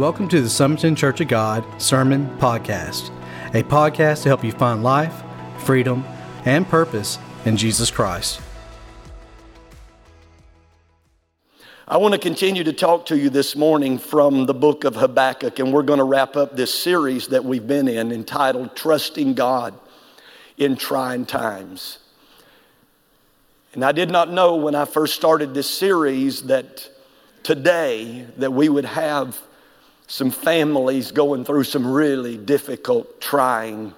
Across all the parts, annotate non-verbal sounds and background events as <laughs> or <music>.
Welcome to the Summerton Church of God Sermon Podcast, a podcast to help you find life, freedom, and purpose in Jesus Christ. I want to continue to talk to you this morning from the book of Habakkuk, and we're going to wrap up this series that we've been in entitled Trusting God in Trying Times. And I did not know when I first started this series that today that we would have some families going through some really difficult, trying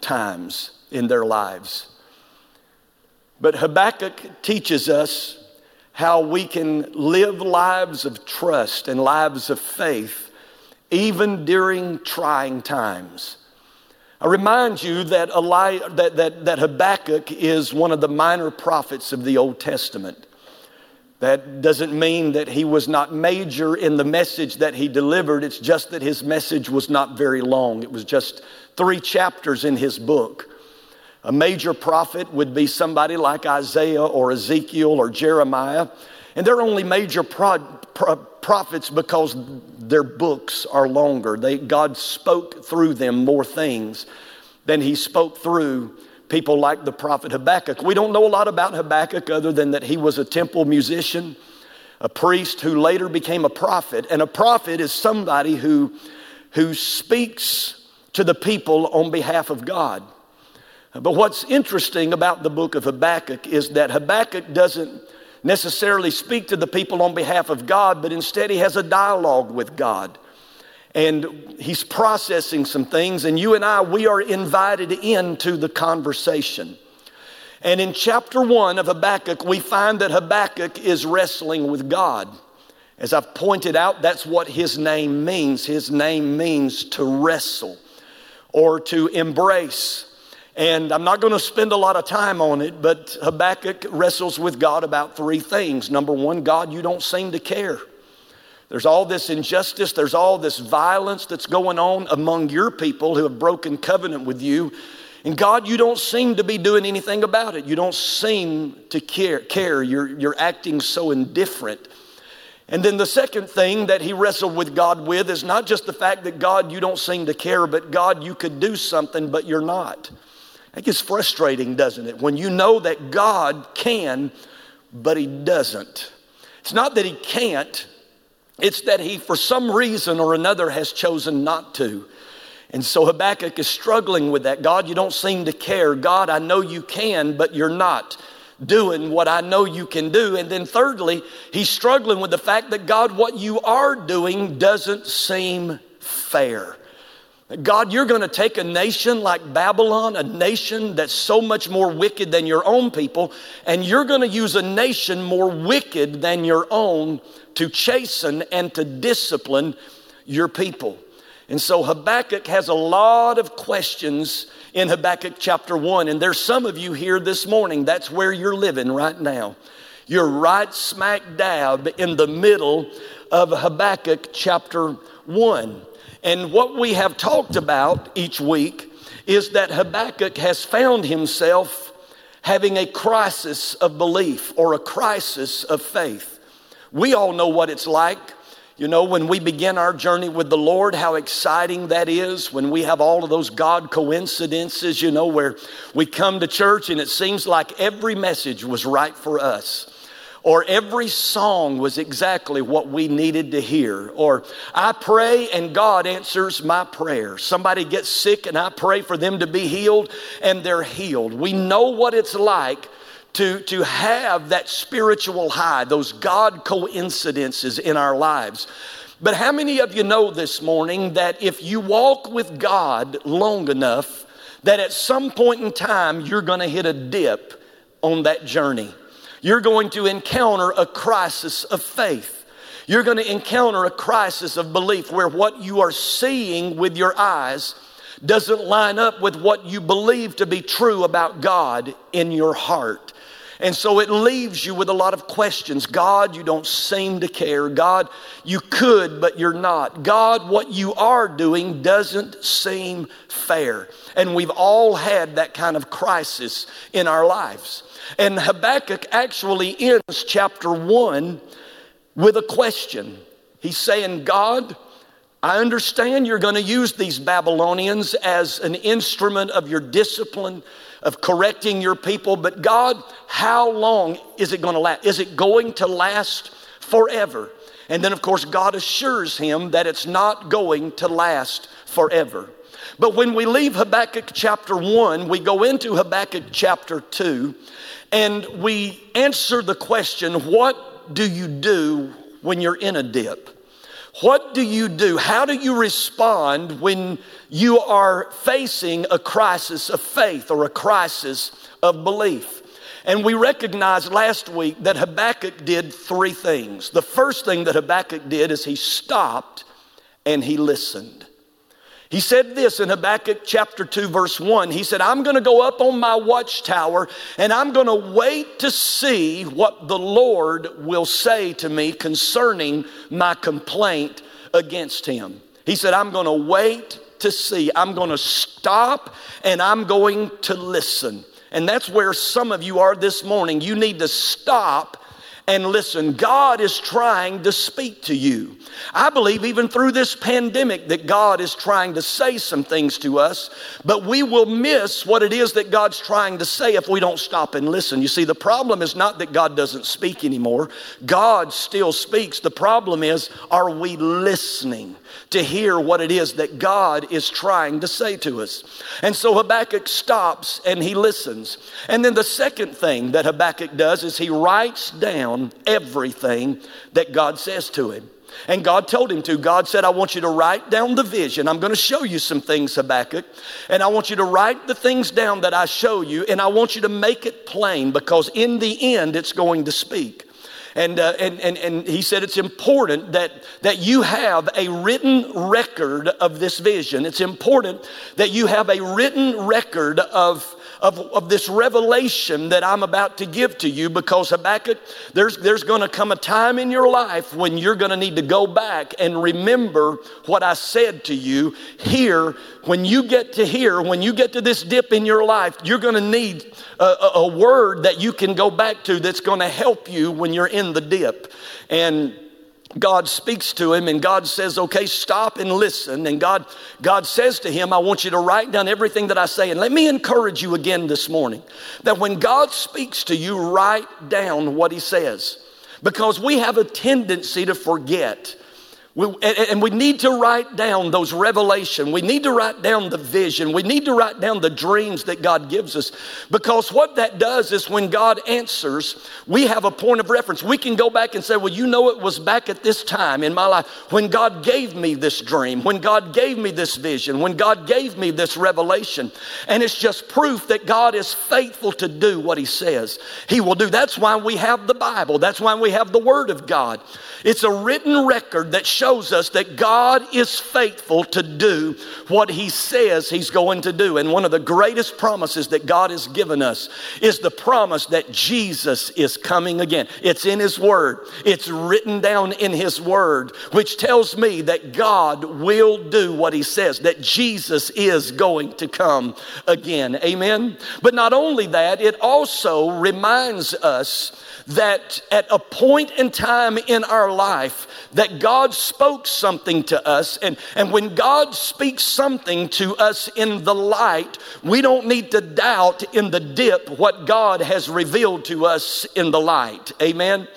times in their lives. But Habakkuk teaches us how we can live lives of trust and lives of faith even during trying times. I remind you that, Eli- that, that, that Habakkuk is one of the minor prophets of the Old Testament. That doesn't mean that he was not major in the message that he delivered. It's just that his message was not very long. It was just three chapters in his book. A major prophet would be somebody like Isaiah or Ezekiel or Jeremiah. And they're only major pro- pro- prophets because their books are longer. They, God spoke through them more things than he spoke through people like the prophet Habakkuk. We don't know a lot about Habakkuk other than that he was a temple musician, a priest who later became a prophet. And a prophet is somebody who, who speaks to the people on behalf of God. But what's interesting about the book of Habakkuk is that Habakkuk doesn't necessarily speak to the people on behalf of God, but instead he has a dialogue with God and he's processing some things, and you and I, we are invited into the conversation. And in chapter one of Habakkuk, we find that Habakkuk is wrestling with God. As I've pointed out, that's what his name means. His name means to wrestle or to embrace. And I'm not going to spend a lot of time on it, but Habakkuk wrestles with God about three things. Number one, God, you don't seem to care. There's all this injustice, there's all this violence that's going on among your people who have broken covenant with you. And God, you don't seem to be doing anything about it. You don't seem to care. care. You're, you're acting so indifferent. And then the second thing that he wrestled with God with is not just the fact that God, you don't seem to care, but God, you could do something, but you're not. That gets frustrating, doesn't it? When you know that God can, but he doesn't. It's not that he can't, it's that he, for some reason or another, has chosen not to. And so Habakkuk is struggling with that. God, you don't seem to care. God, I know you can, but you're not doing what I know you can do. And then, thirdly, he's struggling with the fact that God, what you are doing doesn't seem fair. God, you're going to take a nation like Babylon, a nation that's so much more wicked than your own people, and you're going to use a nation more wicked than your own to chasten and to discipline your people. And so Habakkuk has a lot of questions in Habakkuk chapter 1. And there's some of you here this morning, that's where you're living right now. You're right smack dab in the middle of Habakkuk chapter 1. And what we have talked about each week is that Habakkuk has found himself having a crisis of belief or a crisis of faith. We all know what it's like. You know, when we begin our journey with the Lord, how exciting that is when we have all of those God coincidences, you know, where we come to church and it seems like every message was right for us. Or every song was exactly what we needed to hear. Or I pray and God answers my prayer. Somebody gets sick and I pray for them to be healed and they're healed. We know what it's like to, to have that spiritual high, those God coincidences in our lives. But how many of you know this morning that if you walk with God long enough, that at some point in time you're going to hit a dip on that journey? You're going to encounter a crisis of faith. You're going to encounter a crisis of belief where what you are seeing with your eyes doesn't line up with what you believe to be true about God in your heart. And so it leaves you with a lot of questions. God, you don't seem to care. God, you could, but you're not. God, what you are doing doesn't seem fair. And we've all had that kind of crisis in our lives. And Habakkuk actually ends chapter one with a question. He's saying, God, I understand you're going to use these Babylonians as an instrument of your discipline, of correcting your people, but God, how long is it going to last? Is it going to last forever? And then, of course, God assures him that it's not going to last forever. But when we leave Habakkuk chapter 1, we go into Habakkuk chapter 2, and we answer the question what do you do when you're in a dip? What do you do? How do you respond when you are facing a crisis of faith or a crisis of belief? And we recognized last week that Habakkuk did three things. The first thing that Habakkuk did is he stopped and he listened. He said this in Habakkuk chapter 2, verse 1. He said, I'm going to go up on my watchtower and I'm going to wait to see what the Lord will say to me concerning my complaint against him. He said, I'm going to wait to see. I'm going to stop and I'm going to listen. And that's where some of you are this morning. You need to stop and listen, God is trying to speak to you. I believe even through this pandemic that God is trying to say some things to us, but we will miss what it is that God's trying to say if we don't stop and listen. You see, the problem is not that God doesn't speak anymore, God still speaks. The problem is, are we listening? To hear what it is that God is trying to say to us. And so Habakkuk stops and he listens. And then the second thing that Habakkuk does is he writes down everything that God says to him. And God told him to. God said, I want you to write down the vision. I'm going to show you some things, Habakkuk. And I want you to write the things down that I show you. And I want you to make it plain because in the end, it's going to speak. And, uh, and, and, and he said it's important that, that you have a written record of this vision. It's important that you have a written record of, of, of this revelation that I'm about to give to you because Habakkuk, there's, there's going to come a time in your life when you're going to need to go back and remember what I said to you here. When you get to here, when you get to this dip in your life, you're going to need a, a, a word that you can go back to that's going to help you when you're in the dip. And God speaks to him and God says, okay, stop and listen. And God, God says to him, I want you to write down everything that I say. And let me encourage you again this morning that when God speaks to you, write down what he says. Because we have a tendency to forget. We, and we need to write down those revelation. We need to write down the vision. We need to write down the dreams that God gives us. Because what that does is when God answers, we have a point of reference. We can go back and say, well, you know, it was back at this time in my life when God gave me this dream, when God gave me this vision, when God gave me this revelation. And it's just proof that God is faithful to do what He says He will do. That's why we have the Bible. That's why we have the Word of God. It's a written record that shows us that God is faithful to do what He says He's going to do. And one of the greatest promises that God has given us is the promise that Jesus is coming again. It's in His Word, it's written down in His Word, which tells me that God will do what He says, that Jesus is going to come again. Amen? But not only that, it also reminds us that at a point in time in our life that God spoke something to us and, and when God speaks something to us in the light we don't need to doubt in the dip what God has revealed to us in the light. Amen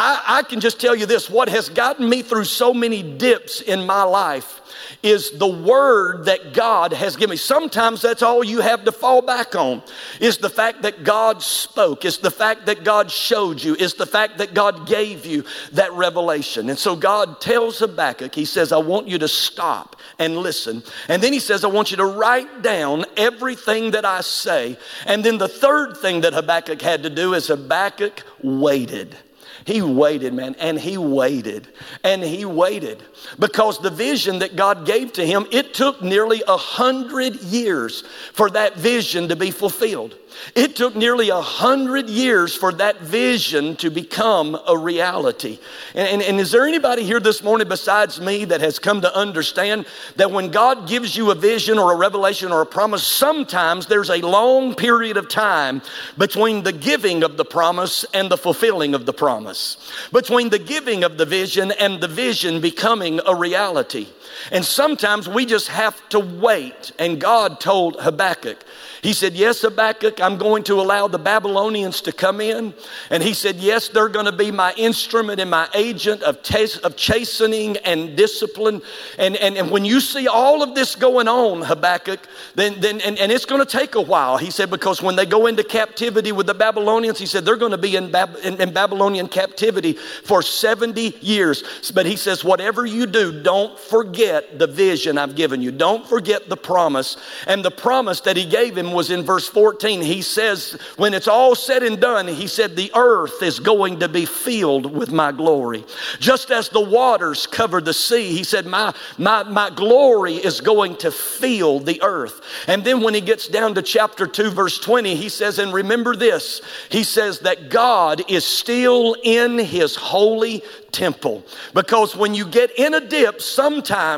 I, I can just tell you this what has gotten me through so many dips in my life is the word that God has given me. Sometimes that's all you have to fall back on is the fact that God spoke, is the fact that God showed you, is the fact that God gave you that revelation. And so God tells Habakkuk, He says, I want you to stop and listen. And then He says, I want you to write down everything that I say. And then the third thing that Habakkuk had to do is Habakkuk waited. He waited, man, and he waited, and he waited because the vision that God gave to him, it took nearly a hundred years for that vision to be fulfilled. It took nearly a hundred years for that vision to become a reality. And, and, and, is there anybody here this morning besides me that has come to understand that when God gives you a vision or a revelation or a promise, sometimes there's a long period of time between the giving of the promise and the fulfilling of the promise, between the giving of the vision and the vision becoming a reality. And sometimes we just have to wait. And God told Habakkuk, he said, Yes, Habakkuk, I'm going to allow the Babylonians to come in. And he said, Yes, they're going to be my instrument and my agent of, of chastening and discipline. And, and, and when you see all of this going on, Habakkuk, then, then and, and it's going to take a while. He said, Because when they go into captivity with the Babylonians, he said, they're going to be in, Bab- in, in Babylonian captivity for 70 years. But he says, Whatever you do, don't forget the vision I've given you. Don't forget the promise. And the promise that he gave him was in verse 14. He says, When it's all said and done, he said, The earth is going to be filled with my glory. Just as the waters cover the sea, he said, My, my, my glory is going to fill the earth. And then when he gets down to chapter 2, verse 20, he says, And remember this, he says that God is still in his holy temple. Because when you get in a dip, sometimes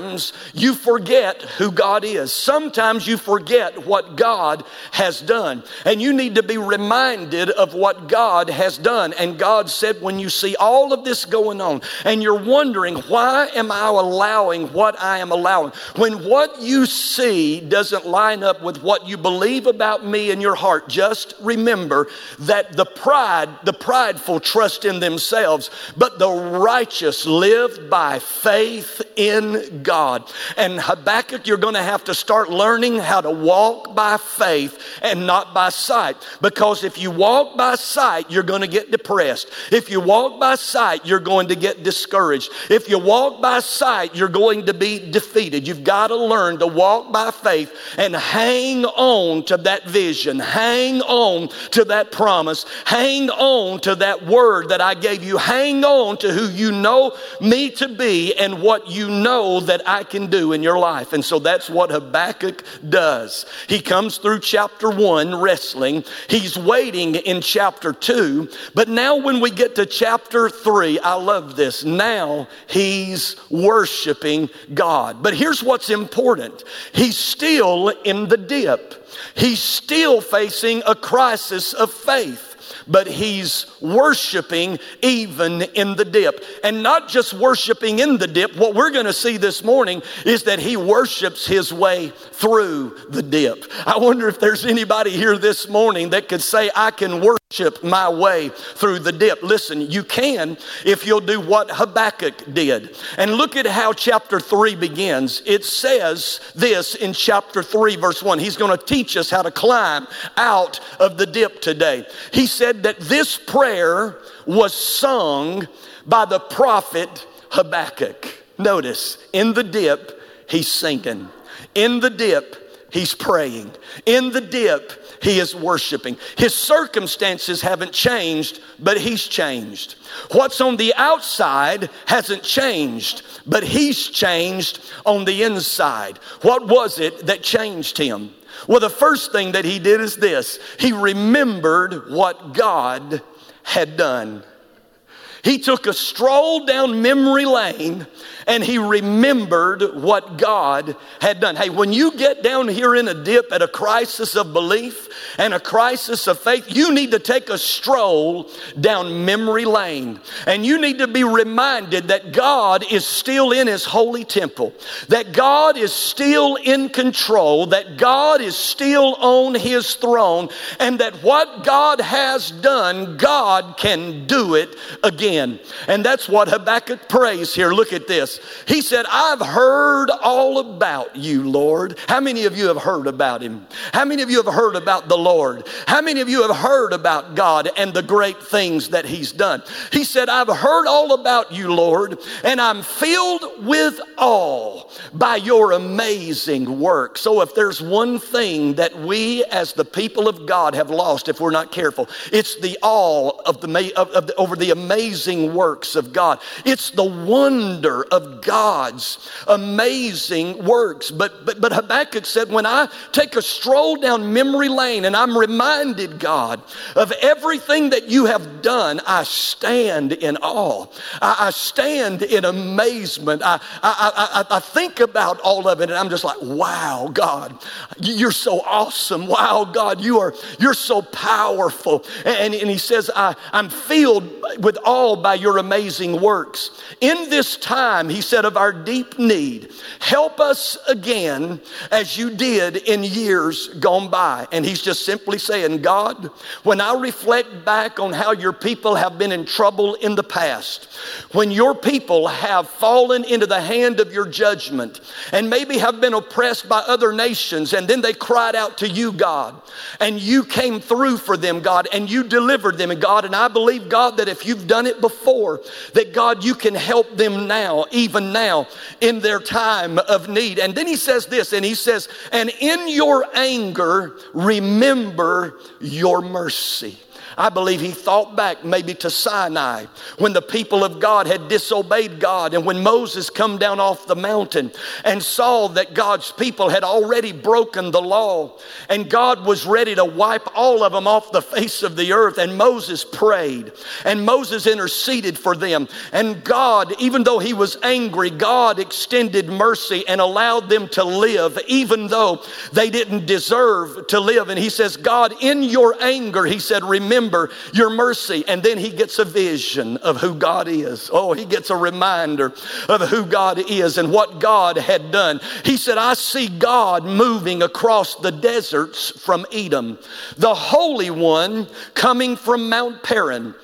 you forget who God is. Sometimes you forget what God has done. And you need to be reminded of what God has done. And God said, when you see all of this going on and you're wondering, why am I allowing what I am allowing? When what you see doesn't line up with what you believe about me in your heart, just remember that the pride, the prideful trust in themselves, but the righteous live by faith in God. And Habakkuk, you're going to have to start learning how to walk by faith and not by sight. Because if you walk by sight, you're going to get depressed. If you walk by sight, you're going to get discouraged. If you walk by sight, you're going to be defeated. You've got to learn to walk by faith and hang on to that vision, hang on to that promise, hang on to that word that I gave you, hang on to who you know me to be and what you know that I can do in your life. And so that's what Habakkuk does. He comes through chapter one wrestling, he's waiting in chapter two, but now when we get to chapter three, I love this. Now he's worshiping God. But here's what's important he's still in the dip. He's still facing a crisis of faith but he's worshiping even in the dip. And not just worshiping in the dip, what we're going to see this morning is that he worships his way through the dip. I wonder if there's anybody here this morning that could say, I can worship my way through the dip. Listen, you can if you'll do what Habakkuk did. And look at how chapter 3 begins. It says this in chapter 3, verse 1. He's going to teach us how to climb out of the dip today. He said, that this prayer was sung by the prophet Habakkuk. Notice, in the dip, he's singing. In the dip, he's praying. In the dip, he is worshiping. His circumstances haven't changed, but he's changed. What's on the outside hasn't changed, but he's changed on the inside. What was it that changed him? Well, the first thing that he did is this he remembered what God had done. He took a stroll down memory lane and he remembered what God had done. Hey, when you get down here in a dip at a crisis of belief and a crisis of faith, you need to take a stroll down memory lane. And you need to be reminded that God is still in his holy temple, that God is still in control, that God is still on his throne, and that what God has done, God can do it again. And that's what Habakkuk prays here. Look at this. He said, I've heard all about you, Lord. How many of you have heard about him? How many of you have heard about the Lord? How many of you have heard about God and the great things that he's done? He said, I've heard all about you, Lord, and I'm filled with awe by your amazing work. So if there's one thing that we as the people of God have lost if we're not careful, it's the awe of the, of, of the over the amazing works of God. It's the wonder of God's amazing works. But, but, but Habakkuk said, when I take a stroll down memory lane and I'm reminded, God, of everything that you have done, I stand in awe. I, I stand in amazement. I, I, I, I think about all of it and I'm just like, wow, God, you're so awesome. Wow, God, you are, you're so powerful. And, and he says, I, I'm filled with awe by your amazing works. In this time, he said, of our deep need, help us again as you did in years gone by. And he's just simply saying, God, when I reflect back on how your people have been in trouble in the past, when your people have fallen into the hand of your judgment and maybe have been oppressed by other nations, and then they cried out to you, God, and you came through for them, God, and you delivered them, and God, and I believe, God, that if you've done it before, that God, you can help them now, even now, in their time of need. And then he says this, and he says, and in your anger, remember your mercy. I believe he thought back maybe to Sinai when the people of God had disobeyed God and when Moses come down off the mountain and saw that God's people had already broken the law and God was ready to wipe all of them off the face of the earth and Moses prayed and Moses interceded for them and God even though he was angry God extended mercy and allowed them to live even though they didn't deserve to live. And he says God in your anger he said remember remember your mercy. And then he gets a vision of who God is. Oh, he gets a reminder of who God is and what God had done. He said, I see God moving across the deserts from Edom, the Holy One coming from Mount Paran.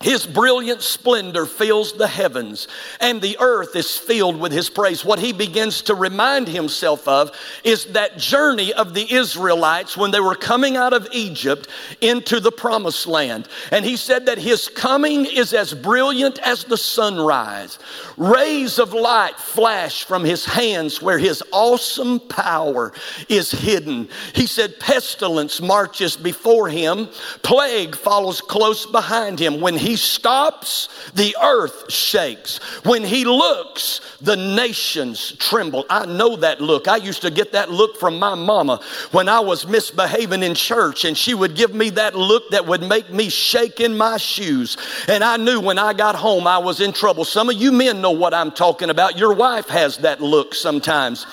His brilliant splendor fills the heavens, and the earth is filled with His praise. What he begins to remind himself of is that journey of the Israelites when they were coming out of Egypt into the promised land. And he said that His coming is as brilliant as the sunrise. Rays of light flash from His hands where His awesome power is hidden. He said, Pestilence marches before Him, plague follows close behind Him. When He stops, the earth shakes. When he looks, the nations tremble. I know that look. I used to get that look from my mama when I was misbehaving in church, and she would give me that look that would make me shake in my shoes. And I knew when I got home I was in trouble. Some of you men know what I'm talking about. Your wife has that look sometimes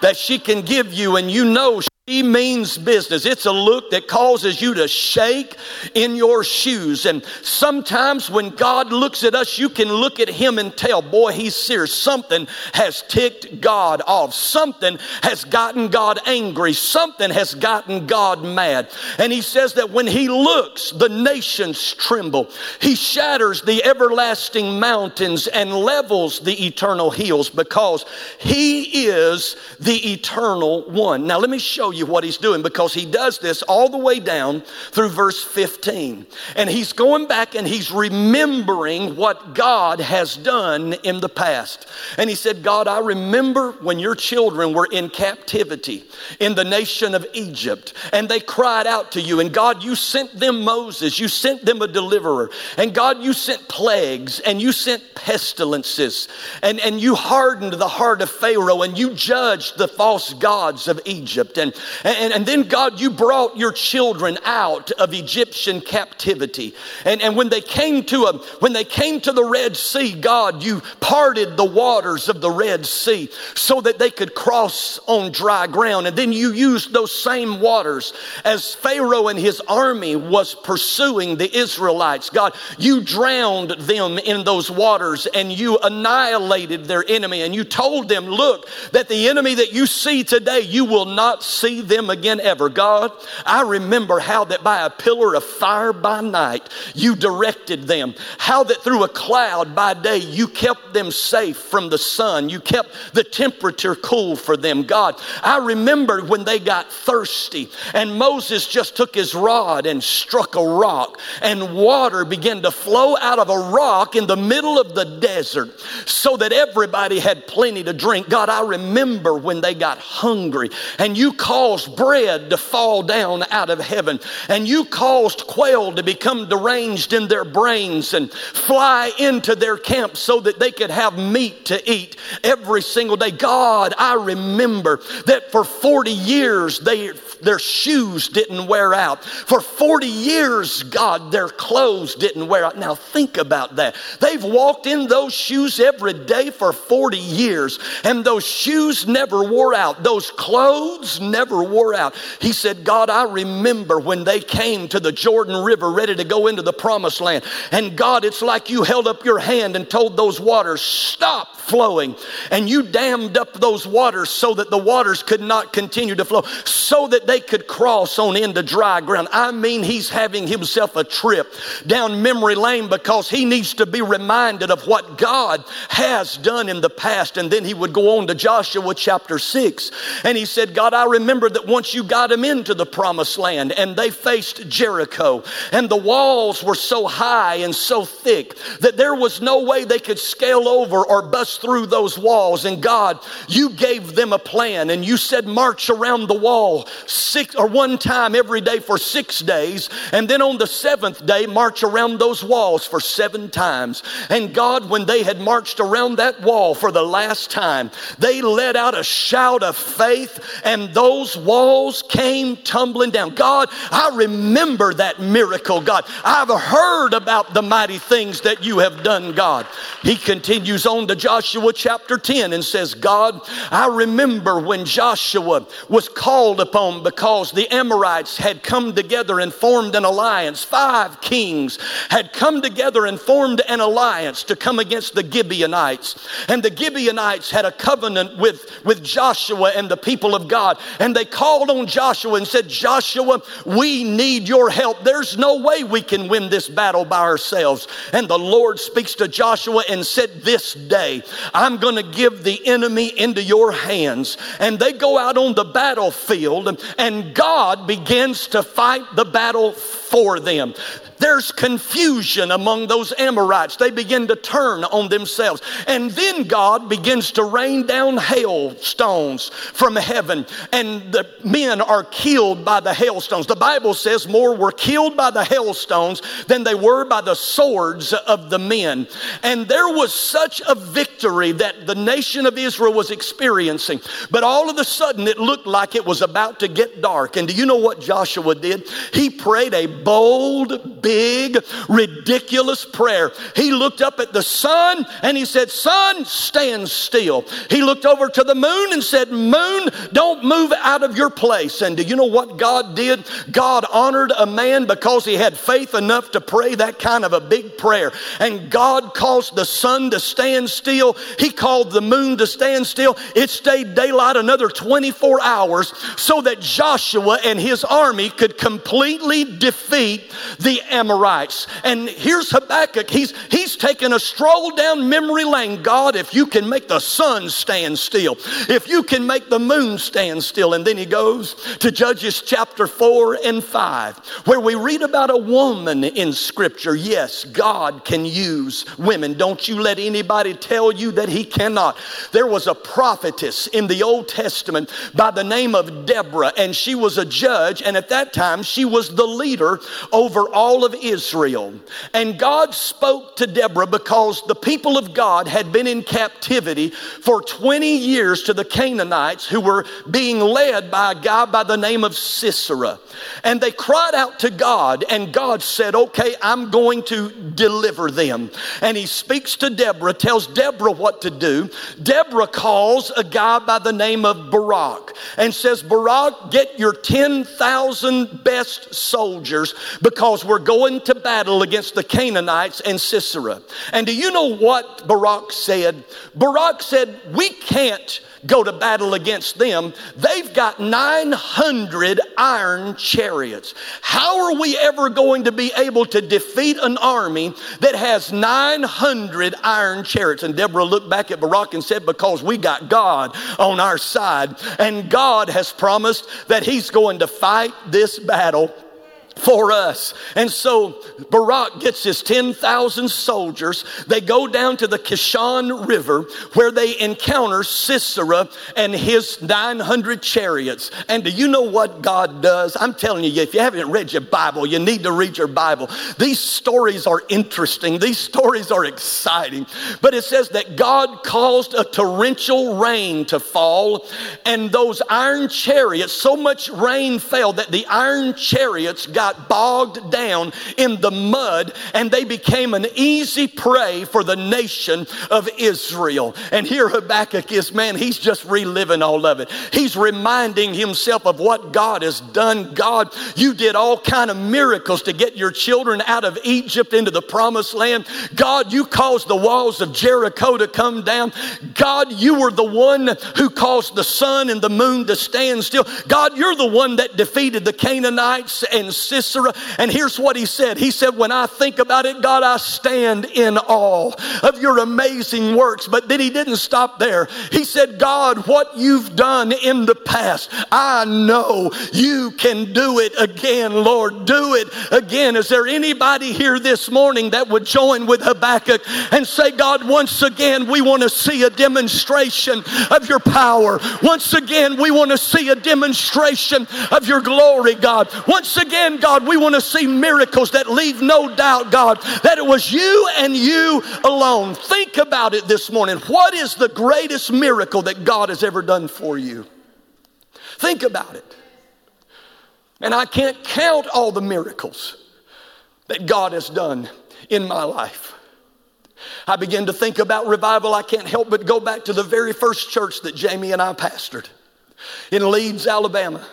that she can give you, and you know he means business. It's a look that causes you to shake in your shoes. And sometimes when God looks at us, you can look at him and tell, boy, he's serious. Something has ticked God off. Something has gotten God angry. Something has gotten God mad. And he says that when he looks, the nations tremble. He shatters the everlasting mountains and levels the eternal hills because he is the eternal one. Now, let me show you you what he's doing because he does this all the way down through verse 15. And he's going back and he's remembering what God has done in the past. And he said, God, I remember when your children were in captivity in the nation of Egypt and they cried out to you. And God, you sent them Moses, you sent them a deliverer. And God, you sent plagues and you sent pestilences and, and you hardened the heart of Pharaoh and you judged the false gods of Egypt. And, and, and then, God, you brought your children out of Egyptian captivity. And, and when they came to a, when they came to the Red Sea, God, you parted the waters of the Red Sea so that they could cross on dry ground. And then you used those same waters as Pharaoh and his army was pursuing the Israelites. God, you drowned them in those waters and you annihilated their enemy. And you told them, look, that the enemy that you see today, you will not see see them again ever. God, I remember how that by a pillar of fire by night you directed them, how that through a cloud by day you kept them safe from the sun, you kept the temperature cool for them. God, I remember when they got thirsty and Moses just took his rod and struck a rock and water began to flow out of a rock in the middle of the desert so that everybody had plenty to drink. God, I remember when they got hungry and you called caused bread to fall down out of heaven. And you caused quail to become deranged in their brains and fly into their camp so that they could have meat to eat every single day. God, I remember that for 40 years they their shoes didn't wear out. For 40 years, God, their clothes didn't wear out. Now think about that. They've walked in those shoes every day for 40 years, and those shoes never wore out. Those clothes never wore out. He said, God, I remember when they came to the Jordan River ready to go into the promised land. And God, it's like you held up your hand and told those waters, stop flowing. And you dammed up those waters so that the waters could not continue to flow, so they could cross on into dry ground. I mean, he's having himself a trip down memory lane because he needs to be reminded of what God has done in the past. And then he would go on to Joshua chapter 6. And he said, God, I remember that once you got them into the promised land and they faced Jericho, and the walls were so high and so thick that there was no way they could scale over or bust through those walls. And God, you gave them a plan and you said, march around the wall six or one time every day for six days. And then on the seventh day, march around those walls for seven times. And God, when they had marched around that wall for the last time, they let out a shout of faith and those walls came tumbling down. God, I remember that miracle, God. I've heard about the mighty things that you have done, God. He continues on to Joshua chapter 10 and says, God, I remember when Joshua was called upon because the Amorites had come together and formed an alliance. Five kings had come together and formed an alliance to come against the Gibeonites. And the Gibeonites had a covenant with, with Joshua and the people of God. And they called on Joshua and said, Joshua, we need your help. There's no way we can win this battle by ourselves. And the Lord speaks to Joshua and said, This day I'm going to give the enemy into your hands. And they go out on the battlefield, and God begins to fight the battle for them. There's confusion among those Amorites. They begin to turn on themselves. And then God begins to rain down hailstones from heaven, and the men are killed by the hailstones. The Bible says more were killed by the hailstones than they were by the swords of the men. And there was such a victory that the nation of Israel was experiencing. But all of a sudden, it looked like it was about to get dark. And do you know what Joshua did? He prayed a bold, big, ridiculous prayer. He looked up at the sun and he said, Sun, stand still. He looked over to the moon and said, Moon, don't move out of your place. And do you know what God did? God honored a man because he had faith enough to pray that kind of a big prayer. And God caused the sun to stand still. He called the moon to stand still. It stayed daylight another 24 hours so that Joshua and his army could completely defeat the Amorites. And here's Habakkuk. He's, he's taking a stroll down memory lane. God, if you can make the sun stand still, if you can make the moon stand still. And then he goes to Judges chapter 4 and 5, where we read about a woman in Scripture. Yes, God can use women. Don't you let anybody tell you that he cannot. There was a prophetess in the Old Testament by the name of Deborah, and she was a judge, and at that time she was the leader over all of Israel. And God spoke to Deborah because the people of God had been in captivity for 20 years to the Canaanites who were being led by a guy by the name of Sisera. And they cried out to God, and God said, Okay, I'm going to deliver them. And he speaks to Deborah, tells Deborah what to do. Deborah calls a guy by the name of Barak and says, Barak, get your 10,000 best soldiers because we're going to battle against the Canaanites and Sisera. And do you know what Barak said? Barak said, We can't go to battle against them. They've got 900 iron chariots. How are we ever going to be able to defeat an army that has 900 iron chariots? And Deborah looked back at Barak and said, Because we got God on our side, and God has promised that He's going to fight this battle for us. And so Barak gets his 10,000 soldiers. They go down to the Kishon River where they encounter Sisera and his 900 chariots. And do you know what God does? I'm telling you, if you haven't read your Bible, you need to read your Bible. These stories are interesting, these stories are exciting. But it says that God caused a torrential rain to fall, and those iron chariots, so much rain fell that the iron chariots got got bogged down in the mud and they became an easy prey for the nation of Israel. And here Habakkuk is, man, he's just reliving all of it. He's reminding himself of what God has done. God, you did all kind of miracles to get your children out of Egypt into the promised land. God, you caused the walls of Jericho to come down. God, you were the one who caused the sun and the moon to stand still. God, you're the one that defeated the Canaanites and Sisera. And here's what he said He said, When I think about it, God, I stand in awe of your amazing works. But then he didn't stop there. He said, God, what you've done in the past, I know you can do it again, Lord. Do it again. Is there anybody here this morning that would join with Habakkuk and say, God, once again, we want to see a demonstration of your power. Once again, we want to see a demonstration of your glory, God. Once again, God, we want to see miracles that leave no doubt, God, that it was you and you alone. Think about it this morning. What is the greatest miracle that God has ever done for you? Think about it. And I can't count all the miracles that God has done in my life. I begin to think about revival. I can't help but go back to the very first church that Jamie and I pastored in Leeds, Alabama.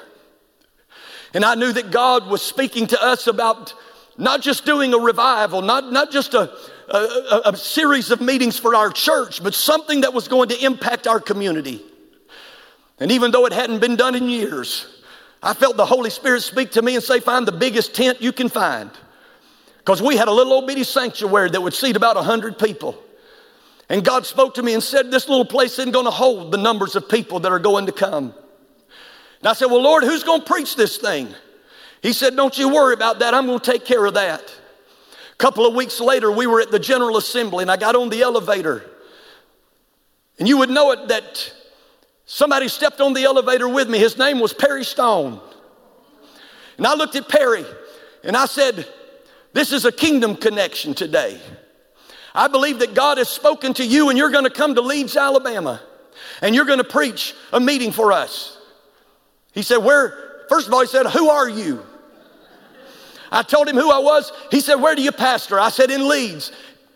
And I knew that God was speaking to us about not just doing a revival, not, not just a, a, a, series of meetings for our church, but something that was going to impact our community. And even though it hadn't been done in years, I felt the Holy Spirit speak to me and say, Find the biggest tent you can find. Because we had a little old bitty sanctuary that would seat about 100 people. And God spoke to me and said, This little place isn't going to hold the numbers of people that are going to come. And I said, Well, Lord, who's going to preach this thing? He said, Don't you worry about that. I'm going to take care of that. A couple of weeks later, we were at the General Assembly and I got on the elevator. And you would know it that somebody stepped on the elevator with me. His name was Perry Stone. And I looked at Perry and I said, This is a kingdom connection today. I believe that God has spoken to you and you're going to come to Leeds, Alabama, and you're going to preach a meeting for us. He said, Where? First of all, he said, Who are you? I told him who I was. He said, Where do you pastor? I said, In Leeds.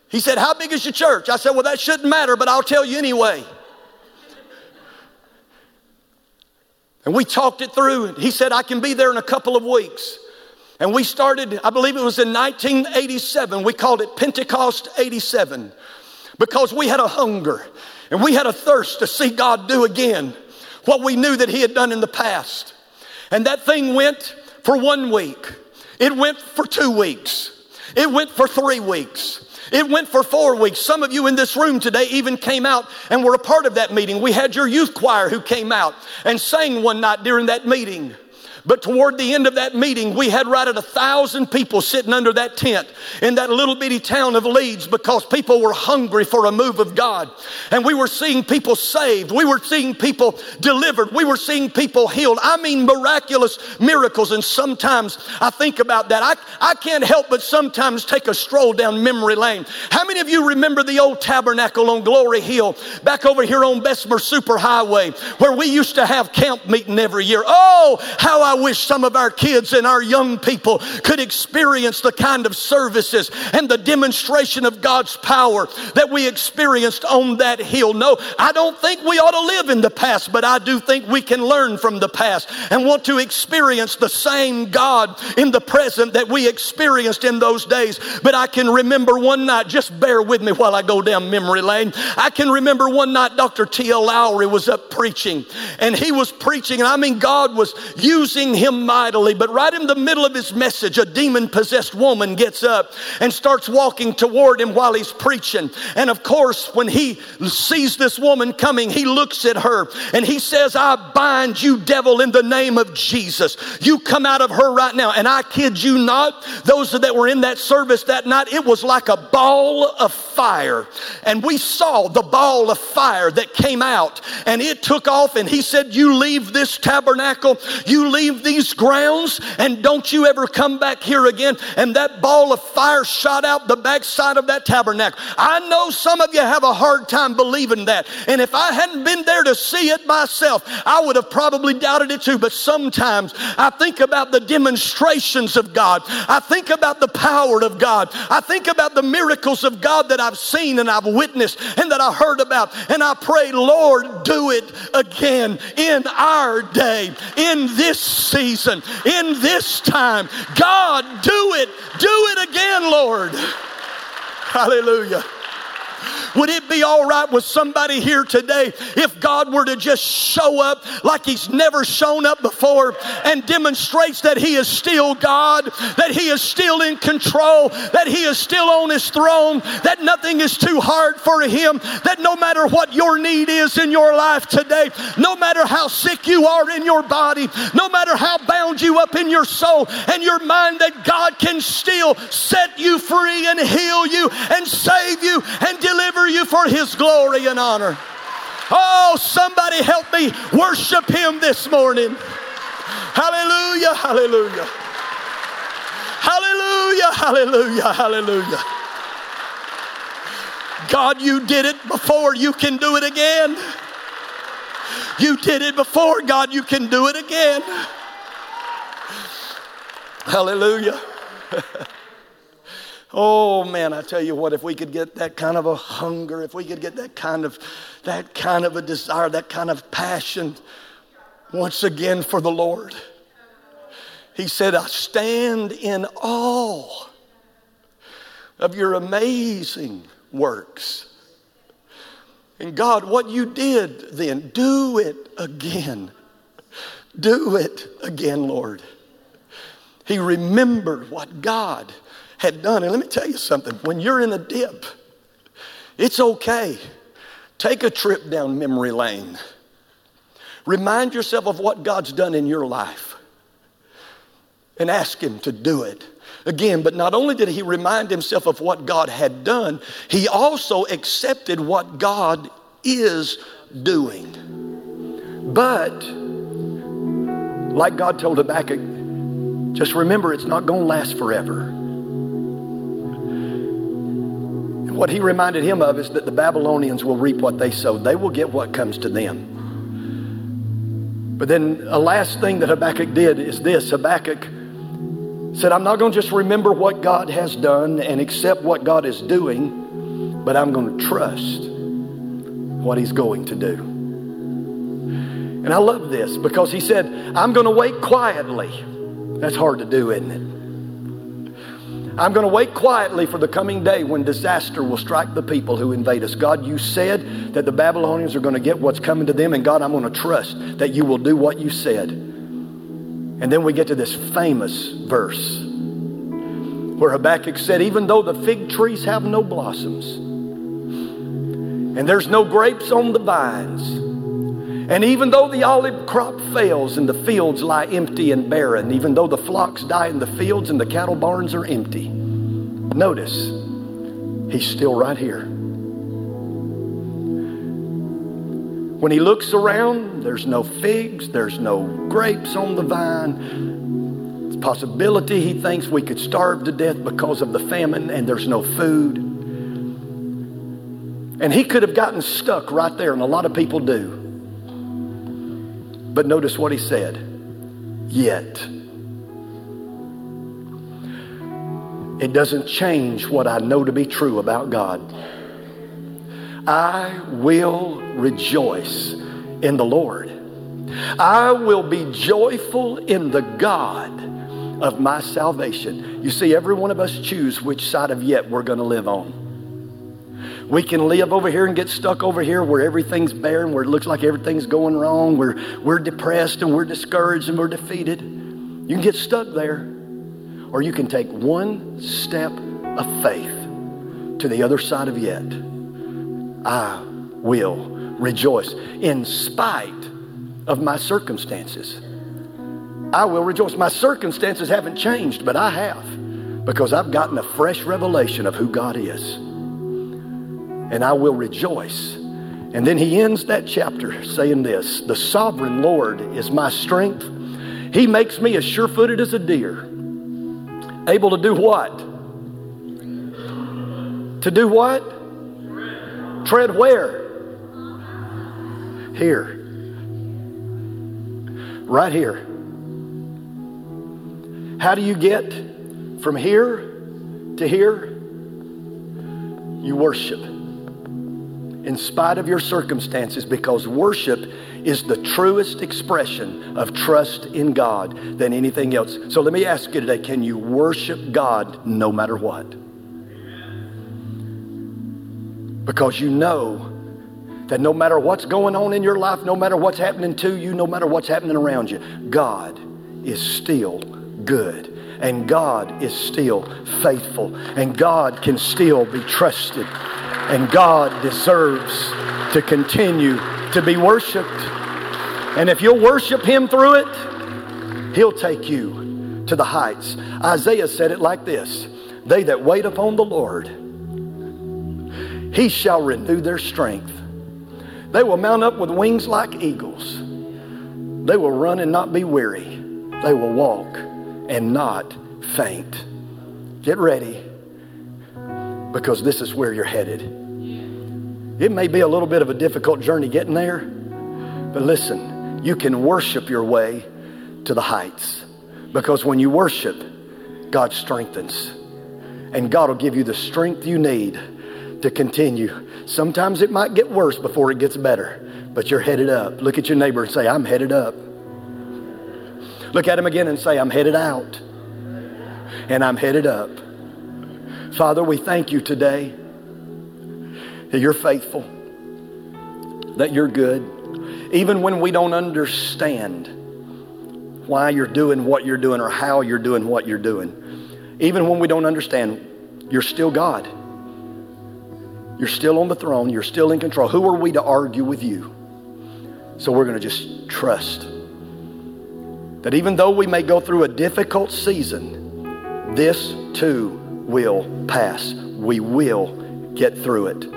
He said, How big is your church? I said, Well, that shouldn't matter, but I'll tell you anyway. And we talked it through. He said, I can be there in a couple of weeks. And we started, I believe it was in 1987. We called it Pentecost 87 because we had a hunger and we had a thirst to see God do again what we knew that he had done in the past. And that thing went for one week. It went for two weeks. It went for three weeks. It went for four weeks. Some of you in this room today even came out and were a part of that meeting. We had your youth choir who came out and sang one night during that meeting. But toward the end of that meeting, we had right at a thousand people sitting under that tent in that little bitty town of Leeds because people were hungry for a move of God. And we were seeing people saved. We were seeing people delivered. We were seeing people healed. I mean, miraculous miracles. And sometimes I think about that. I, I can't help but sometimes take a stroll down memory lane. How many of you remember the old tabernacle on Glory Hill back over here on Bessemer Superhighway where we used to have camp meeting every year? Oh, how I wish some of our kids and our young people could experience the kind of services and the demonstration of God's power that we experienced on that hill. No, I don't think we ought to live in the past, but I do think we can learn from the past and want to experience the same God in the present that we experienced in those days. But I can remember one night, just bear with me while I go down memory lane. I can remember one night Dr. T.L. Lowery was up preaching, and he was preaching, and I mean, God was using using him mightily. But right in the middle of his message, a demon possessed woman gets up and starts walking toward him while he's preaching. And of course, when he sees this woman coming, he looks at her and he says, I bind you, devil, in the name of Jesus. You come out of her right now. And I kid you not, those that were in that service that night, it was like a ball of fire. And we saw the ball of fire that came out and it took off. And he said, You leave this tabernacle, you leave these grounds, and don't you ever come back here again. And that ball of fire shot out the backside of that tabernacle. I know some of you have a hard time believing that. And if I hadn't been there to see it myself, I would have probably doubted it too. But sometimes I think about the demonstrations of God, I think about the power of God, I think about the miracles of God that I've seen and I've witnessed and that I heard about. And I pray, Lord, do it again in our day, in this season, in this time. God, do it. Do it again, Lord. Hallelujah. Would it be all right with somebody here today if God were to just show up like He's never shown up before and demonstrates that He is still God, that He is still in control, that He is still on His throne, that nothing is too hard for Him, that no matter what your need is in your life today, no matter how sick you are in your body, no matter how bound you up in your soul and your mind, that God can still set you free and heal you and save you and deliver you for His glory and honor. Oh, somebody help me worship Him this morning. Hallelujah, hallelujah. Hallelujah, hallelujah, hallelujah. God, you did it before, you can do it again. You did it before, God, you can do it again. Hallelujah. <laughs> Oh man, I tell you what, if we could get that kind of a hunger, if we could get that kind of that kind of a desire, that kind of passion once again for the Lord. He said, I stand in awe of your amazing works. And God, what you did then, do it again. Do it again, Lord. He remembered what God had done. And let me tell you something when you're in a dip, it's okay. Take a trip down memory lane. Remind yourself of what God's done in your life and ask Him to do it again. But not only did he remind himself of what God had done, he also accepted what God is doing. But, like God told Habakkuk, just remember it's not going to last forever. What he reminded him of is that the Babylonians will reap what they sow, they will get what comes to them. But then a last thing that Habakkuk did is this Habakkuk said, I'm not going to just remember what God has done and accept what God is doing, but I'm going to trust what he's going to do. And I love this because he said, I'm going to wait quietly. That's hard to do, isn't it? I'm going to wait quietly for the coming day when disaster will strike the people who invade us. God, you said that the Babylonians are going to get what's coming to them, and God, I'm going to trust that you will do what you said. And then we get to this famous verse where Habakkuk said, Even though the fig trees have no blossoms, and there's no grapes on the vines, and even though the olive crop fails and the fields lie empty and barren, even though the flocks die in the fields and the cattle barns are empty, notice, he's still right here. When he looks around, there's no figs, there's no grapes on the vine. It's a possibility he thinks we could starve to death because of the famine and there's no food. And he could have gotten stuck right there, and a lot of people do. But notice what he said yet. It doesn't change what I know to be true about God. I will rejoice in the Lord. I will be joyful in the God of my salvation. You see, every one of us choose which side of yet we're going to live on. We can live over here and get stuck over here where everything's barren, where it looks like everything's going wrong, where we're depressed and we're discouraged and we're defeated. You can get stuck there. Or you can take one step of faith to the other side of yet. I will rejoice in spite of my circumstances. I will rejoice. My circumstances haven't changed, but I have because I've gotten a fresh revelation of who God is. And I will rejoice. And then he ends that chapter saying this The sovereign Lord is my strength. He makes me as sure footed as a deer. Able to do what? To do what? Tread where? Here. Right here. How do you get from here to here? You worship in spite of your circumstances because worship is the truest expression of trust in God than anything else. So let me ask you today can you worship God no matter what? Because you know that no matter what's going on in your life, no matter what's happening to you, no matter what's happening around you, God is still good. And God is still faithful. And God can still be trusted. And God deserves to continue to be worshiped. And if you'll worship Him through it, He'll take you to the heights. Isaiah said it like this They that wait upon the Lord, He shall renew their strength. They will mount up with wings like eagles. They will run and not be weary. They will walk and not faint. Get ready because this is where you're headed. It may be a little bit of a difficult journey getting there, but listen, you can worship your way to the heights because when you worship, God strengthens. And God will give you the strength you need to continue. Sometimes it might get worse before it gets better, but you're headed up. Look at your neighbor and say, I'm headed up. Look at him again and say, I'm headed out. And I'm headed up. Father, we thank you today that you're faithful, that you're good. Even when we don't understand why you're doing what you're doing or how you're doing what you're doing, even when we don't understand, you're still God. You're still on the throne. You're still in control. Who are we to argue with you? So we're going to just trust that even though we may go through a difficult season, this too will pass. We will get through it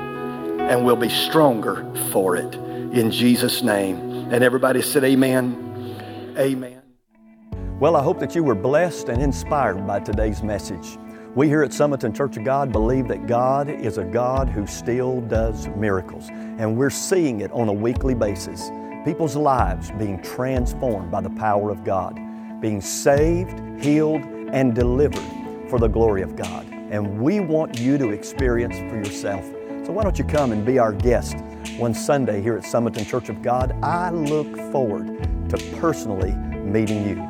and we'll be stronger for it in Jesus' name. And everybody said, Amen. Amen. Well, I hope that you were blessed and inspired by today's message. We here at Summerton Church of God believe that God is a God who still does miracles, and we're seeing it on a weekly basis. People's lives being transformed by the power of God, being saved, healed, and delivered for the glory of God. And we want you to experience for yourself. So why don't you come and be our guest one Sunday here at Summerton Church of God? I look forward to personally meeting you.